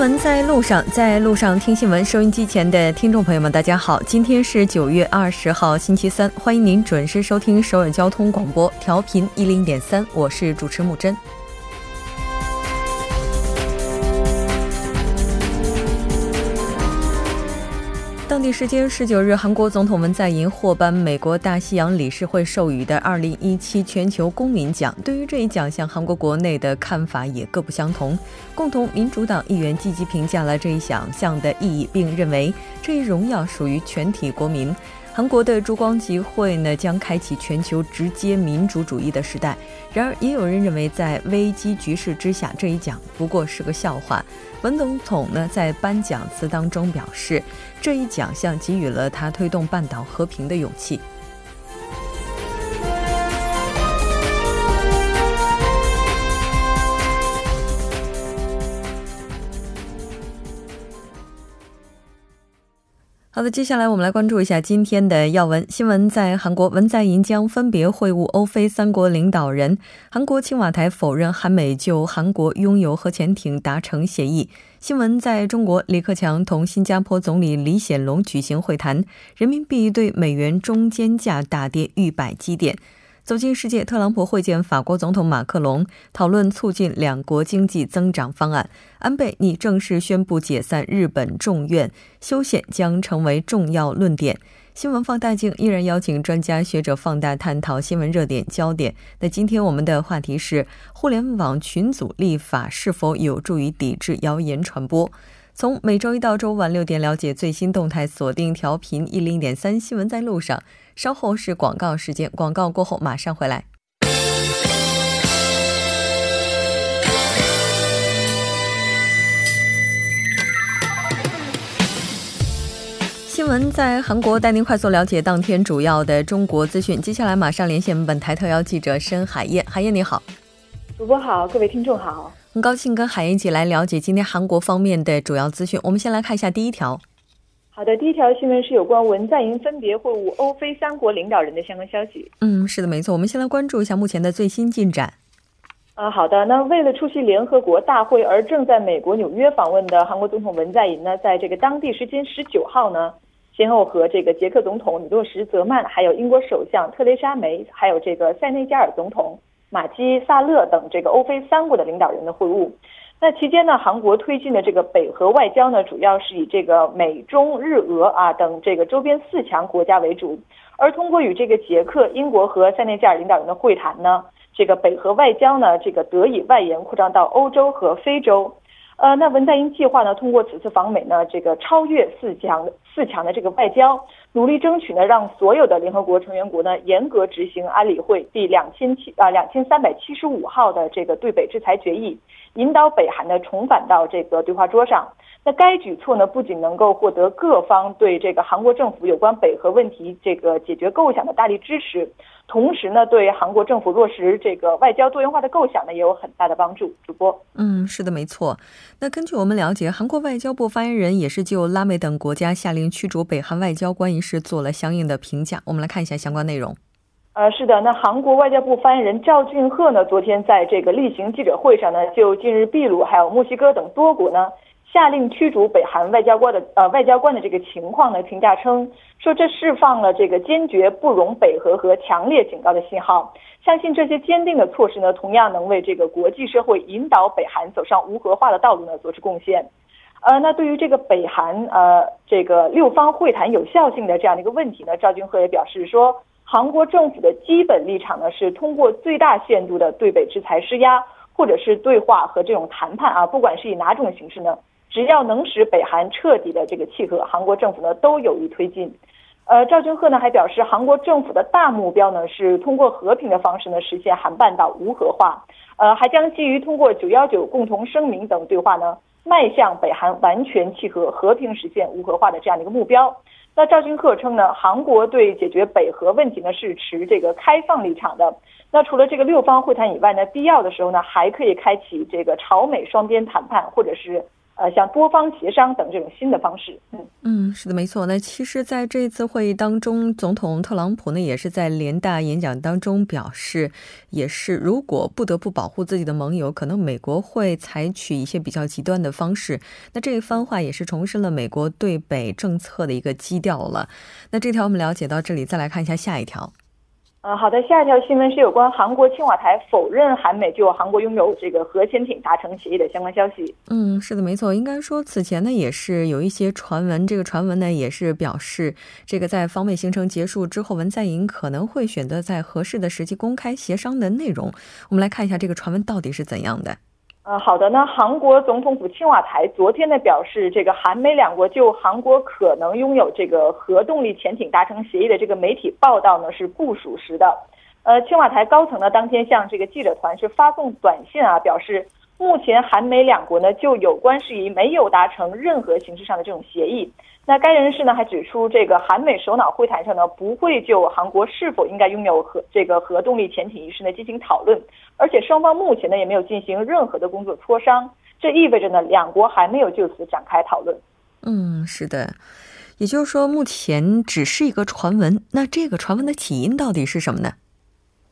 新闻在路上，在路上听新闻。收音机前的听众朋友们，大家好，今天是九月二十号，星期三，欢迎您准时收听首尔交通广播，调频一零点三，我是主持木真。当地时间十九日，韩国总统文在寅获颁美国大西洋理事会授予的二零一七全球公民奖。对于这一奖项，韩国国内的看法也各不相同。共同民主党议员积极评价了这一奖项的意义，并认为这一荣耀属于全体国民。韩国的烛光集会呢，将开启全球直接民主主义的时代。然而，也有人认为，在危机局势之下，这一奖不过是个笑话。文总统呢，在颁奖词当中表示，这一奖项给予了他推动半岛和平的勇气。好的，接下来我们来关注一下今天的要闻新闻。在韩国，文在寅将分别会晤欧非三国领导人。韩国青瓦台否认韩美就韩国拥有核潜艇达成协议。新闻在中国，李克强同新加坡总理李显龙举行会谈，人民币对美元中间价大跌逾百基点。走进世界，特朗普会见法国总统马克龙，讨论促进两国经济增长方案。安倍拟正式宣布解散日本众院，修宪将成为重要论点。新闻放大镜依然邀请专家学者放大探讨新闻热点焦点。那今天我们的话题是：互联网群组立法是否有助于抵制谣言传播？从每周一到周五晚六点了解最新动态，锁定调频一零点三新闻在路上。稍后是广告时间，广告过后马上回来。新闻在韩国，带您快速了解当天主要的中国资讯。接下来马上连线本台特邀记者申海燕，海燕你好，主播好，各位听众好，很高兴跟海燕一起来了解今天韩国方面的主要资讯。我们先来看一下第一条。好的，第一条新闻是有关文在寅分别会晤欧非三国领导人的相关消息。嗯，是的，没错。我们先来关注一下目前的最新进展。啊，好的。那为了出席联合国大会而正在美国纽约访问的韩国总统文在寅呢，在这个当地时间十九号呢，先后和这个捷克总统米洛什泽曼，还有英国首相特蕾莎梅，还有这个塞内加尔总统马基萨勒等这个欧非三国的领导人的会晤。那期间呢，韩国推进的这个北核外交呢，主要是以这个美中日俄啊等这个周边四强国家为主，而通过与这个捷克、英国和塞内加尔领导人的会谈呢，这个北核外交呢，这个得以外延扩张到欧洲和非洲。呃，那文在寅计划呢，通过此次访美呢，这个超越四强四强的这个外交，努力争取呢，让所有的联合国成员国呢，严格执行安理会第两千七啊两千三百七十五号的这个对北制裁决议，引导北韩呢重返到这个对话桌上。那该举措呢，不仅能够获得各方对这个韩国政府有关北核问题这个解决构想的大力支持，同时呢，对韩国政府落实这个外交多元化的构想呢，也有很大的帮助。主播，嗯，是的，没错。那根据我们了解，韩国外交部发言人也是就拉美等国家下令驱逐北韩外交官是做了相应的评价。我们来看一下相关内容。呃，是的，那韩国外交部发言人赵俊赫呢，昨天在这个例行记者会上呢，就近日秘鲁还有墨西哥等多国呢。下令驱逐北韩外交官的呃外交官的这个情况呢，评价称说这释放了这个坚决不容北核和强烈警告的信号，相信这些坚定的措施呢，同样能为这个国际社会引导北韩走上无核化的道路呢做出贡献。呃，那对于这个北韩呃这个六方会谈有效性的这样的一个问题呢，赵军赫也表示说，韩国政府的基本立场呢是通过最大限度的对北制裁施压，或者是对话和这种谈判啊，不管是以哪种形式呢。只要能使北韩彻底的这个契合，韩国政府呢都有意推进。呃，赵军赫呢还表示，韩国政府的大目标呢是通过和平的方式呢实现韩半岛无核化。呃，还将基于通过九幺九共同声明等对话呢，迈向北韩完全契合、和平实现无核化的这样的一个目标。那赵军克称呢，韩国对解决北核问题呢是持这个开放立场的。那除了这个六方会谈以外呢，必要的时候呢，还可以开启这个朝美双边谈判，或者是。呃，像多方协商等这种新的方式。嗯嗯，是的，没错。那其实，在这一次会议当中，总统特朗普呢，也是在联大演讲当中表示，也是如果不得不保护自己的盟友，可能美国会采取一些比较极端的方式。那这一番话也是重申了美国对北政策的一个基调了。那这条我们了解到这里，再来看一下下一条。呃，好的，下一条新闻是有关韩国青瓦台否认韩美就韩国拥有这个核潜艇达成协议的相关消息。嗯，是的，没错。应该说，此前呢也是有一些传闻，这个传闻呢也是表示，这个在访美行程结束之后，文在寅可能会选择在合适的时机公开协商的内容。我们来看一下这个传闻到底是怎样的。呃，好的，呢韩国总统府青瓦台昨天呢表示，这个韩美两国就韩国可能拥有这个核动力潜艇达成协议的这个媒体报道呢是不属实的。呃，青瓦台高层呢当天向这个记者团是发送短信啊，表示目前韩美两国呢就有关事宜没有达成任何形式上的这种协议。那该人士呢还指出，这个韩美首脑会谈上呢不会就韩国是否应该拥有核这个核动力潜艇一事呢进行讨论，而且双方目前呢也没有进行任何的工作磋商，这意味着呢两国还没有就此展开讨论。嗯，是的，也就是说目前只是一个传闻，那这个传闻的起因到底是什么呢？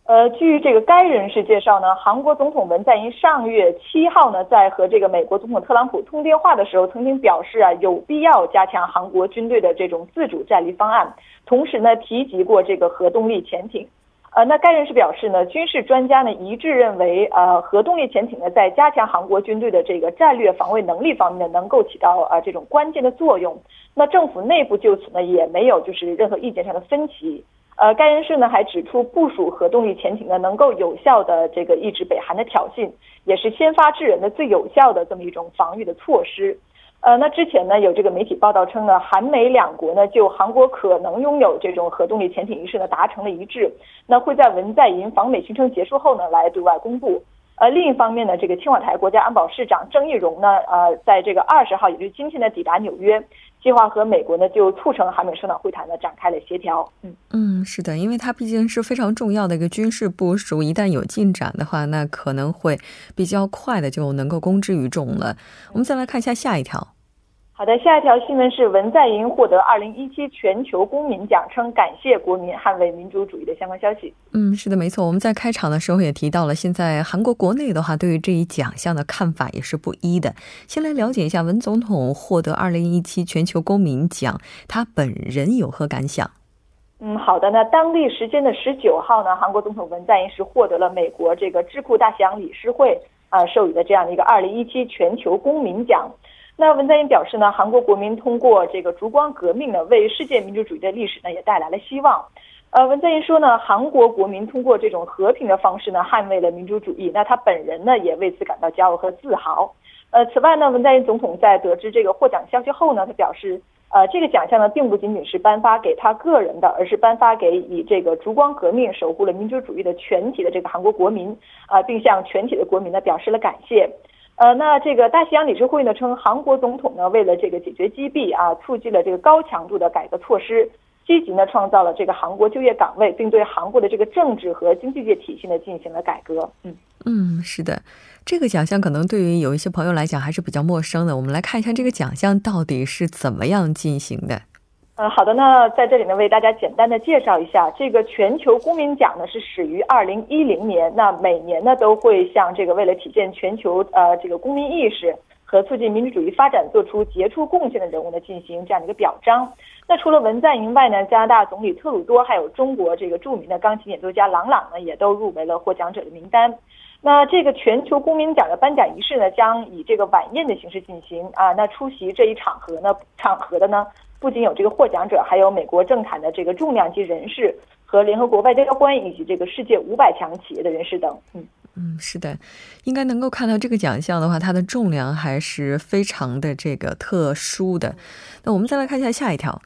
呃，据这个该人士介绍呢，韩国总统文在寅上月七号呢，在和这个美国总统特朗普通电话的时候，曾经表示啊，有必要加强韩国军队的这种自主战力方案，同时呢，提及过这个核动力潜艇。呃，那该人士表示呢，军事专家呢一致认为，呃，核动力潜艇呢，在加强韩国军队的这个战略防卫能力方面呢，能够起到呃这种关键的作用。那政府内部就此呢，也没有就是任何意见上的分歧。呃，该人士呢还指出，部署核动力潜艇呢，能够有效的这个抑制北韩的挑衅，也是先发制人的最有效的这么一种防御的措施。呃，那之前呢，有这个媒体报道称呢，韩美两国呢就韩国可能拥有这种核动力潜艇一事呢达成了一致，那会在文在寅访美行程结束后呢来对外公布。呃，另一方面呢，这个青瓦台国家安保市长郑义溶呢，呃，在这个二十号，也就是今天呢，抵达纽约。计划和美国呢就促成韩美首脑会谈呢展开了协调。嗯嗯，是的，因为它毕竟是非常重要的一个军事部署，一旦有进展的话，那可能会比较快的就能够公之于众了。我们再来看一下下一条。好的，下一条新闻是文在寅获得二零一七全球公民奖，称感谢国民捍卫民主主义的相关消息。嗯，是的，没错。我们在开场的时候也提到了，现在韩国国内的话，对于这一奖项的看法也是不一的。先来了解一下文总统获得二零一七全球公民奖，他本人有何感想？嗯，好的。那当地时间的十九号呢，韩国总统文在寅是获得了美国这个智库大西洋理事会啊授予的这样的一个二零一七全球公民奖。那文在寅表示呢，韩国国民通过这个烛光革命呢，为世界民主主义的历史呢也带来了希望。呃，文在寅说呢，韩国国民通过这种和平的方式呢，捍卫了民主主义。那他本人呢，也为此感到骄傲和自豪。呃，此外呢，文在寅总统在得知这个获奖消息后呢，他表示，呃，这个奖项呢，并不仅仅是颁发给他个人的，而是颁发给以这个烛光革命守护了民主主义的全体的这个韩国国民啊，并向全体的国民呢表示了感谢。呃，那这个大西洋理事会呢称，韩国总统呢为了这个解决击毙啊，促进了这个高强度的改革措施，积极呢创造了这个韩国就业岗位，并对韩国的这个政治和经济界体系呢进行了改革。嗯嗯，是的，这个奖项可能对于有一些朋友来讲还是比较陌生的。我们来看一下这个奖项到底是怎么样进行的。呃，好的，那在这里呢，为大家简单的介绍一下，这个全球公民奖呢是始于二零一零年，那每年呢都会向这个为了体现全球呃这个公民意识和促进民主主义发展做出杰出贡献的人物呢进行这样的一个表彰。那除了文在寅外呢，加拿大总理特鲁多还有中国这个著名的钢琴演奏家郎朗呢也都入围了获奖者的名单。那这个全球公民奖的颁奖仪式呢将以这个晚宴的形式进行啊，那出席这一场合呢场合的呢。不仅有这个获奖者，还有美国政坛的这个重量级人士和联合国外交官，以及这个世界五百强企业的人士等。嗯嗯，是的，应该能够看到这个奖项的话，它的重量还是非常的这个特殊的。那我们再来看一下下一条。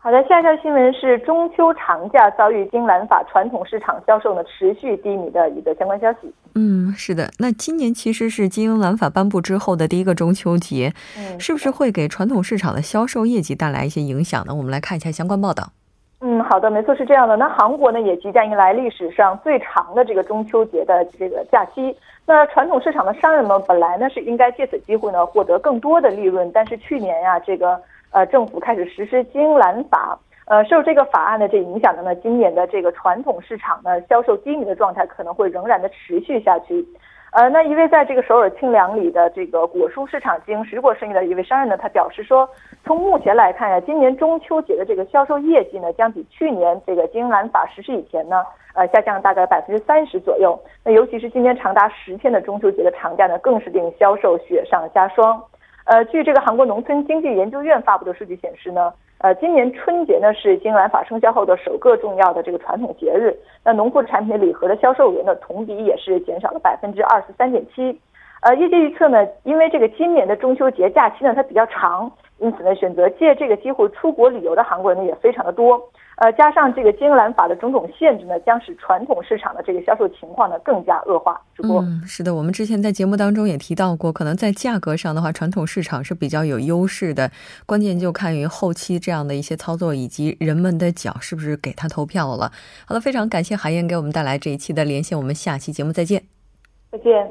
好的，下一条新闻是中秋长假遭遇金兰法传统市场销售呢持续低迷的一个相关消息。嗯，是的，那今年其实是金兰法颁布之后的第一个中秋节，嗯，是不是会给传统市场的销售业绩带来一些影响呢？我们来看一下相关报道。嗯，好的，没错，是这样的。那韩国呢也即将迎来历史上最长的这个中秋节的这个假期。那传统市场的商人们本来呢是应该借此机会呢获得更多的利润，但是去年呀，这个呃政府开始实施金兰法，呃受这个法案的这影响的呢，今年的这个传统市场呢销售低迷的状态可能会仍然的持续下去。呃，那一位在这个首尔清凉里的这个果蔬市场经营水果生意的一位商人呢，他表示说，从目前来看呀，今年中秋节的这个销售业绩呢，将比去年这个金兰法实施以前呢，呃，下降大概百分之三十左右。那尤其是今年长达十天的中秋节的长假呢，更是令销售雪上加霜。呃，据这个韩国农村经济研究院发布的数据显示呢。呃，今年春节呢是金兰法生效后的首个重要的这个传统节日。那农副产品礼盒的销售额呢，同比也是减少了百分之二十三点七。呃，业界预测呢，因为这个今年的中秋节假期呢它比较长，因此呢选择借这个机会出国旅游的韩国人呢也非常的多。呃，加上这个金兰法的种种限制呢，将使传统市场的这个销售情况呢更加恶化。主播，嗯，是的，我们之前在节目当中也提到过，可能在价格上的话，传统市场是比较有优势的，关键就看于后期这样的一些操作以及人们的脚是不是给他投票了。好的，非常感谢海燕给我们带来这一期的连线，我们下期节目再见。再见。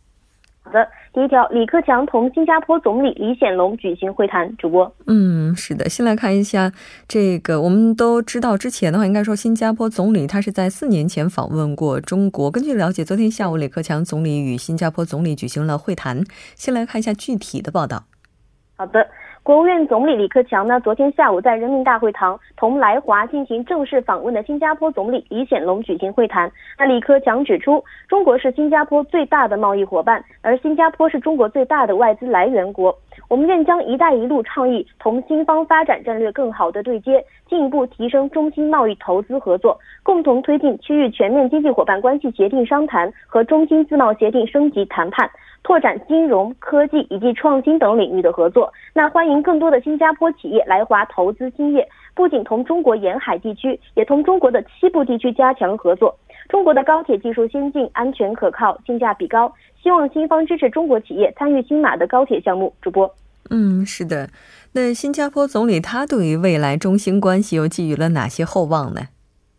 好的。第一条，李克强同新加坡总理李显龙举行会谈。主播，嗯，是的，先来看一下这个。我们都知道，之前的话，应该说新加坡总理他是在四年前访问过中国。根据了解，昨天下午李克强总理与新加坡总理举行了会谈。先来看一下具体的报道。好的。国务院总理李克强呢，昨天下午在人民大会堂同来华进行正式访问的新加坡总理李显龙举行会谈。那李克强指出，中国是新加坡最大的贸易伙伴，而新加坡是中国最大的外资来源国。我们愿将“一带一路”倡议同新方发展战略更好的对接，进一步提升中新贸易投资合作，共同推进区域全面经济伙伴关系协定商谈和中新自贸协定升级谈判。拓展金融科技以及创新等领域的合作。那欢迎更多的新加坡企业来华投资兴业，不仅同中国沿海地区，也同中国的西部地区加强合作。中国的高铁技术先进、安全可靠、性价比高，希望新方支持中国企业参与新马的高铁项目。主播，嗯，是的。那新加坡总理他对于未来中新关系又寄予了哪些厚望呢？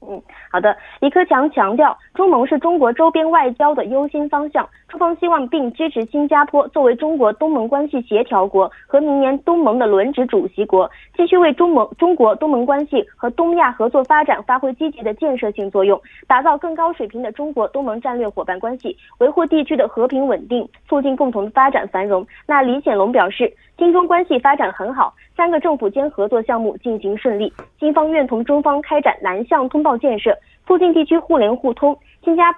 嗯。好的，李克强强调，中盟是中国周边外交的优先方向。中方希望并支持新加坡作为中国东盟关系协调国和明年东盟的轮值主席国，继续为中盟、中国东盟关系和东亚合作发展发挥积极的建设性作用，打造更高水平的中国东盟战略伙伴关系，维护地区的和平稳定，促进共同的发展繁荣。那李显龙表示，新中关系发展很好，三个政府间合作项目进行顺利，新方愿同中方开展南向通道建设。促进地区互联互通，新加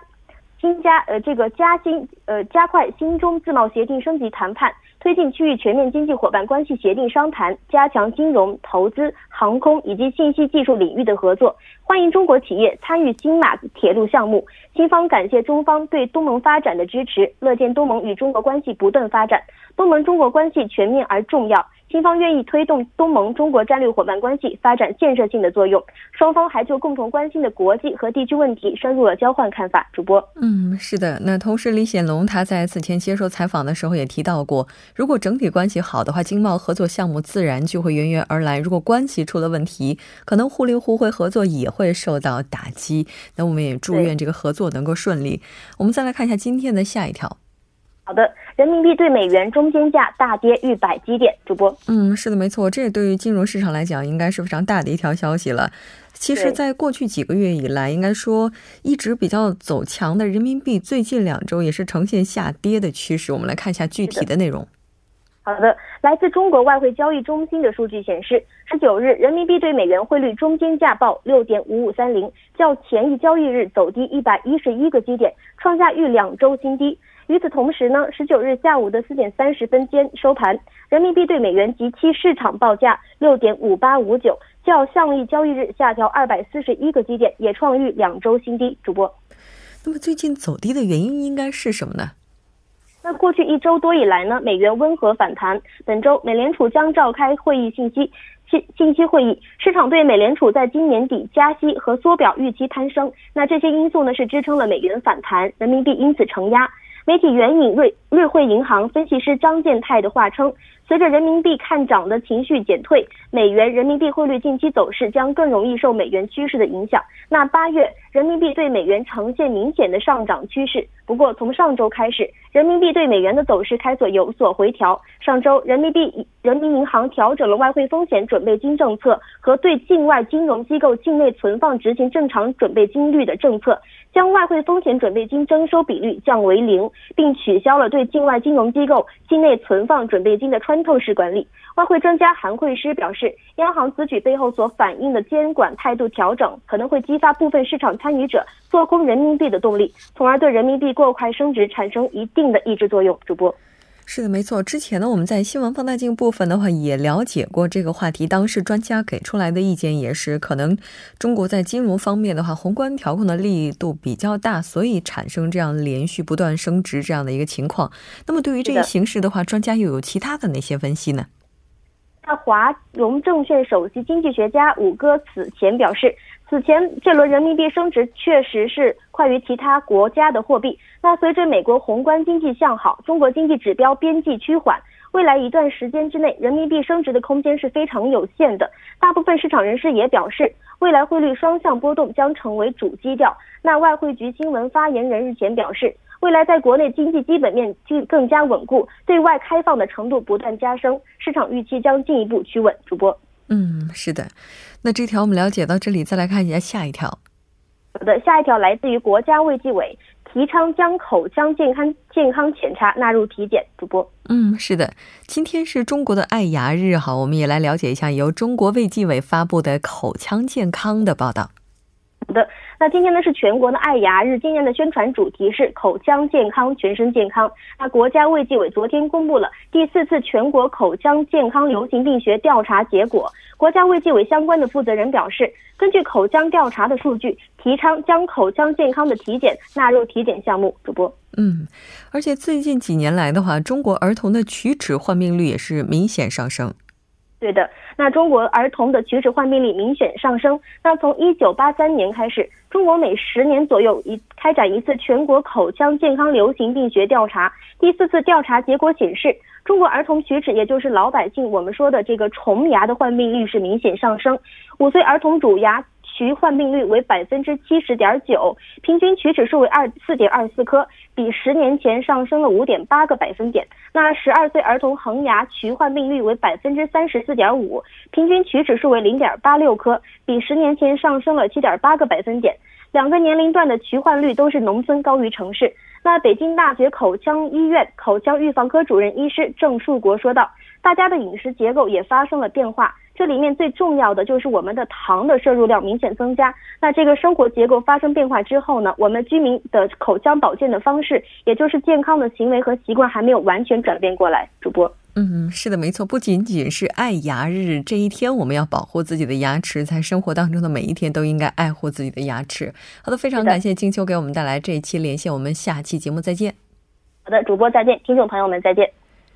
新加呃这个加新呃加快新中自贸协定升级谈判，推进区域全面经济伙伴关系协定商谈，加强金融、投资、航空以及信息技术领域的合作，欢迎中国企业参与新马铁路项目。新方感谢中方对东盟发展的支持，乐见东盟与中国关系不断发展，东盟中国关系全面而重要。新方愿意推动东盟中国战略伙伴关系发展建设性的作用，双方还就共同关心的国际和地区问题深入了交换看法。主播，嗯，是的。那同时，李显龙他在此前接受采访的时候也提到过，如果整体关系好的话，经贸合作项目自然就会源源而来；如果关系出了问题，可能互利互惠合作也会受到打击。那我们也祝愿这个合作能够顺利。我们再来看一下今天的下一条。好的，人民币对美元中间价大跌逾百基点。主播，嗯，是的，没错，这也对于金融市场来讲，应该是非常大的一条消息了。其实，在过去几个月以来，应该说一直比较走强的人民币，最近两周也是呈现下跌的趋势。我们来看一下具体的内容。好的，来自中国外汇交易中心的数据显示，十九日人民币对美元汇率中间价报六点五五三零，较前一交易日走低一百一十一个基点，创下逾两周新低。与此同时呢，十九日下午的四点三十分间收盘，人民币对美元即期市场报价六点五八五九，较上一交易日下调二百四十一个基点，也创逾两周新低。主播，那么最近走低的原因应该是什么呢？那过去一周多以来呢，美元温和反弹。本周美联储将召开会议信息信信息会议，市场对美联储在今年底加息和缩表预期攀升。那这些因素呢是支撑了美元反弹，人民币因此承压。媒体援引瑞瑞汇银行分析师张建泰的话称。随着人民币看涨的情绪减退，美元人民币汇率近期走势将更容易受美元趋势的影响。那八月人民币对美元呈现明显的上涨趋势，不过从上周开始，人民币对美元的走势开始有所回调。上周，人民币人民银行调整了外汇风险准备金政策和对境外金融机构境内存放执行正常准备金率的政策，将外汇风险准备金征收比率降为零，并取消了对境外金融机构境内存放准备金的穿。透式管理，外汇专家韩慧诗表示，央行此举背后所反映的监管态度调整，可能会激发部分市场参与者做空人民币的动力，从而对人民币过快升值产生一定的抑制作用。主播。是的，没错。之前呢，我们在新闻放大镜部分的话也了解过这个话题。当时专家给出来的意见也是，可能中国在金融方面的话，宏观调控的力度比较大，所以产生这样连续不断升值这样的一个情况。那么，对于这一形势的话，专家又有其他的哪些分析呢？那华融证券首席经济学家武哥此前表示。此前这轮人民币升值确实是快于其他国家的货币。那随着美国宏观经济向好，中国经济指标边际趋缓，未来一段时间之内，人民币升值的空间是非常有限的。大部分市场人士也表示，未来汇率双向波动将成为主基调。那外汇局新闻发言人日前表示，未来在国内经济基本面更更加稳固，对外开放的程度不断加深，市场预期将进一步趋稳。主播。嗯，是的。那这条我们了解到这里，再来看一下下一条。好的，下一条来自于国家卫计委，提倡将口腔健康健康检查纳入体检。主播，嗯，是的，今天是中国的爱牙日，哈，我们也来了解一下由中国卫计委发布的口腔健康的报道。好的。那今天呢是全国的爱牙日，今年的宣传主题是口腔健康，全身健康。那国家卫计委昨天公布了第四次全国口腔健康流行病学调查结果。国家卫计委相关的负责人表示，根据口腔调查的数据，提倡将口腔健康的体检纳入体检项目。主播，嗯，而且最近几年来的话，中国儿童的龋齿患病率也是明显上升。对的，那中国儿童的龋齿患病率明显上升。那从一九八三年开始，中国每十年左右一开展一次全国口腔健康流行病学调查。第四次调查结果显示，中国儿童龋齿，也就是老百姓我们说的这个虫牙的患病率是明显上升。五岁儿童主牙。龋患病率为百分之七十点九，平均龋齿数为二四点二四颗，比十年前上升了五点八个百分点。那十二岁儿童恒牙龋患病率为百分之三十四点五，平均龋齿数为零点八六颗，比十年前上升了七点八个百分点。两个年龄段的龋患率都是农村高于城市。那北京大学口腔医院口腔预防科主任医师郑树国说道：“大家的饮食结构也发生了变化。”这里面最重要的就是我们的糖的摄入量明显增加。那这个生活结构发生变化之后呢，我们居民的口腔保健的方式，也就是健康的行为和习惯还没有完全转变过来。主播，嗯，是的，没错，不仅仅是爱牙日这一天，我们要保护自己的牙齿，在生活当中的每一天都应该爱护自己的牙齿。好的，非常感谢金秋给我们带来这一期连线，我们下期节目再见。好的，主播再见，听众朋友们再见。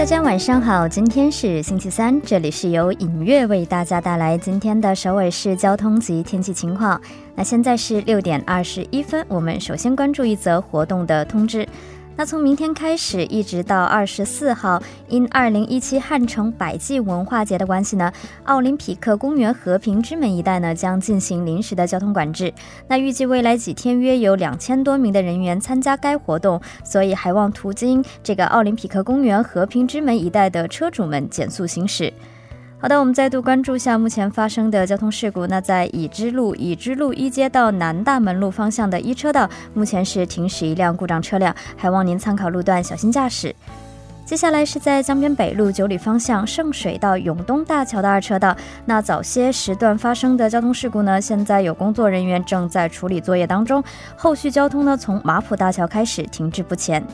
大家晚上好，今天是星期三，这里是由影月为大家带来今天的首尔市交通及天气情况。那现在是六点二十一分，我们首先关注一则活动的通知。那从明天开始一直到二十四号，因二零一七汉城百济文化节的关系呢，奥林匹克公园和平之门一带呢将进行临时的交通管制。那预计未来几天约有两千多名的人员参加该活动，所以还望途经这个奥林匹克公园和平之门一带的车主们减速行驶。好的，我们再度关注一下目前发生的交通事故。那在已知路已知路一街到南大门路方向的一车道，目前是停驶一辆故障车辆，还望您参考路段小心驾驶。接下来是在江边北路九里方向圣水到永东大桥的二车道，那早些时段发生的交通事故呢，现在有工作人员正在处理作业当中，后续交通呢从马浦大桥开始停滞不前。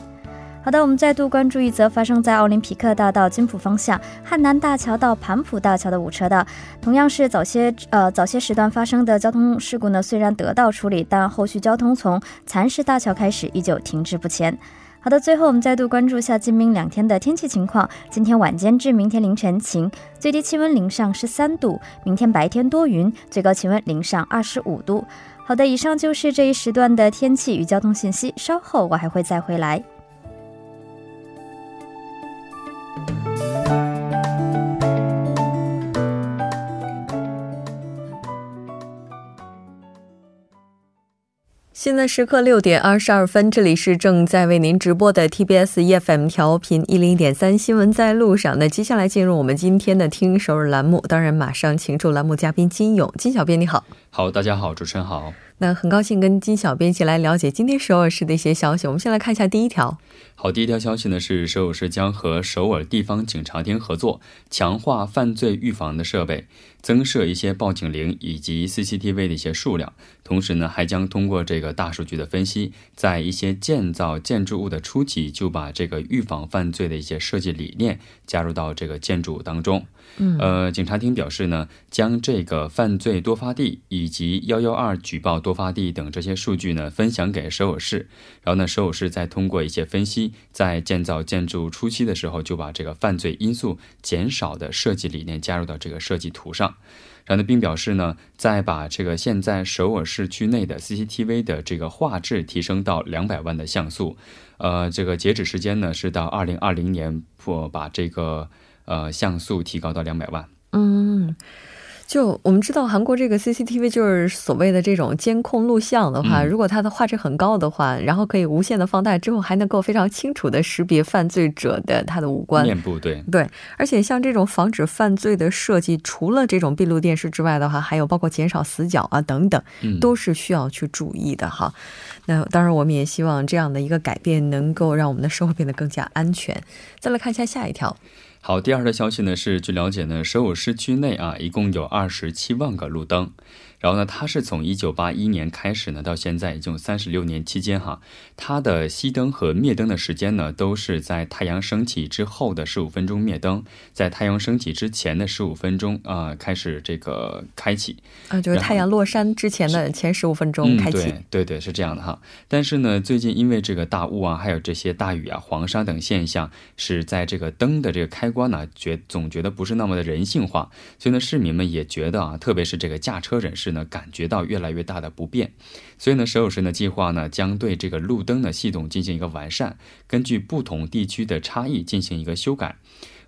好的，我们再度关注一则发生在奥林匹克大道金浦方向汉南大桥到盘浦大桥的五车道，同样是早些呃早些时段发生的交通事故呢，虽然得到处理，但后续交通从蚕石大桥开始依旧停滞不前。好的，最后我们再度关注一下今明两天的天气情况。今天晚间至明天凌晨晴，最低气温零上十三度；明天白天多云，最高气温零上二十五度。好的，以上就是这一时段的天气与交通信息，稍后我还会再回来。现在时刻六点二十二分，这里是正在为您直播的 TBS EFM 调频一零点三新闻在路上。那接下来进入我们今天的听首尔栏目，当然马上请出栏目嘉宾金勇，金小编你好。好，大家好，主持人好。那很高兴跟金小编一起来了解今天首尔市的一些消息。我们先来看一下第一条。好，第一条消息呢是首尔市将和首尔地方警察厅合作，强化犯罪预防的设备，增设一些报警铃以及 CCTV 的一些数量。同时呢，还将通过这个大数据的分析，在一些建造建筑物的初期就把这个预防犯罪的一些设计理念加入到这个建筑当中。嗯，呃，警察厅表示呢，将这个犯罪多发地以及幺幺二举报多发地等这些数据呢分享给首尔市，然后呢，首尔市再通过一些分析，在建造建筑初期的时候就把这个犯罪因素减少的设计理念加入到这个设计图上。然后呢，并表示呢，再把这个现在首尔市区内的 CCTV 的这个画质提升到两百万的像素，呃，这个截止时间呢是到二零二零年，破把这个。呃，像素提高到两百万。嗯，就我们知道，韩国这个 CCTV 就是所谓的这种监控录像的话，如果它的画质很高的话，然后可以无限的放大之后，还能够非常清楚的识别犯罪者的他的五官、面部。对对，而且像这种防止犯罪的设计，除了这种闭路电视之外的话，还有包括减少死角啊等等，都是需要去注意的哈。那当然，我们也希望这样的一个改变能够让我们的生活变得更加安全。再来看一下下一条。好，第二条消息呢是，据了解呢，首尔市区内啊，一共有二十七万个路灯。然后呢，它是从一九八一年开始呢，到现在已经有三十六年期间哈，它的熄灯和灭灯的时间呢，都是在太阳升起之后的十五分钟灭灯，在太阳升起之前的十五分钟啊开始这个开启啊，就是太阳落山之前的前十五分钟开启。对对对，是这样的哈。但是呢，最近因为这个大雾啊，还有这些大雨啊、黄沙等现象，是在这个灯的这个开开关呢，觉总觉得不是那么的人性化，所以呢，市民们也觉得啊，特别是这个驾车人士。呢，感觉到越来越大的不便，所以呢，首尔市的计划呢，将对这个路灯的系统进行一个完善，根据不同地区的差异进行一个修改。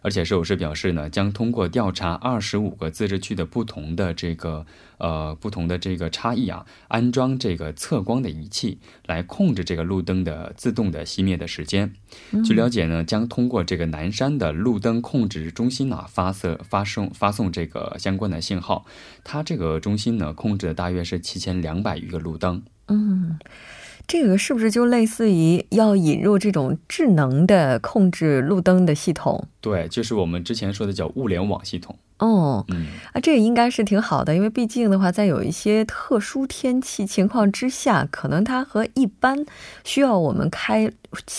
而且首尔市表示呢，将通过调查二十五个自治区的不同的这个呃不同的这个差异啊，安装这个测光的仪器来控制这个路灯的自动的熄灭的时间。据了解呢，将通过这个南山的路灯控制中心啊发射发送发送这个相关的信号。它这个中心呢，控制的大约是七千两百余个路灯。嗯。这个是不是就类似于要引入这种智能的控制路灯的系统？对，就是我们之前说的叫物联网系统。哦，嗯，啊，这个应该是挺好的，因为毕竟的话，在有一些特殊天气情况之下，可能它和一般需要我们开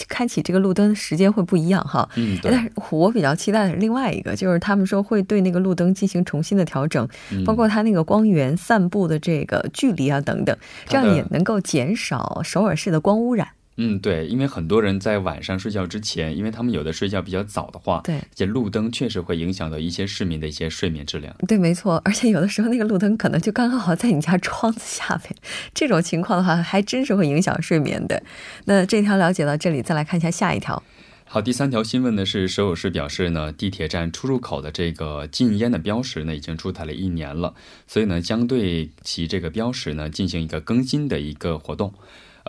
开启这个路灯的时间会不一样哈。嗯，但是我比较期待的是另外一个，就是他们说会对那个路灯进行重新的调整，包括它那个光源散布的这个距离啊等等，这样也能够减少首尔市的光污染。嗯，对，因为很多人在晚上睡觉之前，因为他们有的睡觉比较早的话，对，这路灯确实会影响到一些市民的一些睡眠质量。对，没错，而且有的时候那个路灯可能就刚刚好在你家窗子下面，这种情况的话，还真是会影响睡眠的。那这条了解到这里，再来看一下下一条。好，第三条新闻呢是首尔市表示呢，地铁站出入口的这个禁烟的标识呢已经出台了一年了，所以呢将对其这个标识呢进行一个更新的一个活动。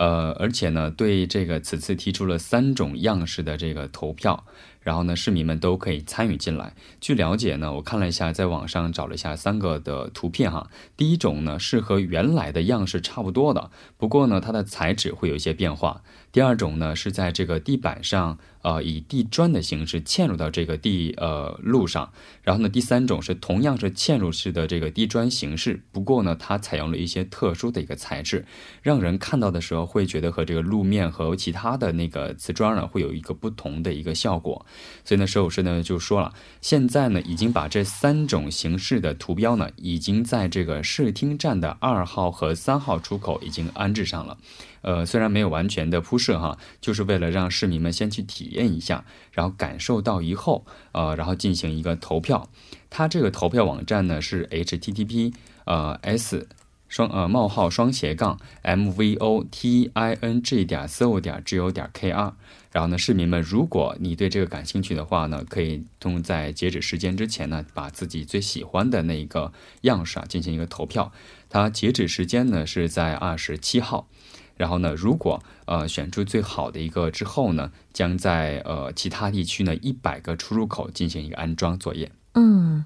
呃，而且呢，对这个此次提出了三种样式的这个投票，然后呢，市民们都可以参与进来。据了解呢，我看了一下，在网上找了一下三个的图片哈。第一种呢是和原来的样式差不多的，不过呢，它的材质会有一些变化。第二种呢是在这个地板上。呃，以地砖的形式嵌入到这个地呃路上，然后呢，第三种是同样是嵌入式的这个地砖形式，不过呢，它采用了一些特殊的一个材质，让人看到的时候会觉得和这个路面和其他的那个瓷砖呢会有一个不同的一个效果。所以呢，摄影师呢就说了，现在呢已经把这三种形式的图标呢已经在这个视听站的二号和三号出口已经安置上了。呃，虽然没有完全的铺设哈，就是为了让市民们先去体验一下，然后感受到以后，呃，然后进行一个投票。它这个投票网站呢是 http 呃 s 双呃冒号双斜杠 mvoting 点 so 点 go 点 kr。然后呢，市民们，如果你对这个感兴趣的话呢，可以通在截止时间之前呢，把自己最喜欢的那个样式啊进行一个投票。它截止时间呢是在二十七号。然后呢，如果呃选出最好的一个之后呢，将在呃其他地区呢一百个出入口进行一个安装作业。嗯。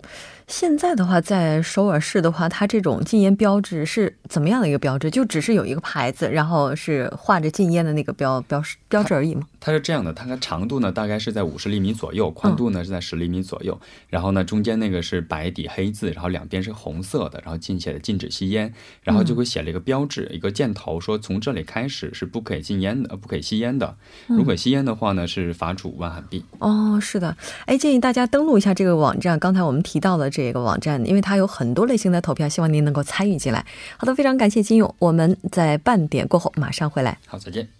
现在的话，在首尔市的话，它这种禁烟标志是怎么样的一个标志？就只是有一个牌子，然后是画着禁烟的那个标标识标志而已吗？它是这样的，它的长度呢大概是在五十厘米左右，宽度呢是在十厘米左右。然后呢，中间那个是白底黑字，然后两边是红色的，然后进写的禁止吸烟，然后就会写了一个标志，一个箭头，说从这里开始是不可以禁烟的，不可以吸烟的。如果吸烟的话呢，是罚处五万韩币。哦，是的，哎，建议大家登录一下这个网站。刚才我们提到的。这个网站，因为它有很多类型的投票，希望您能够参与进来。好的，非常感谢金勇，我们在半点过后马上回来。好，再见。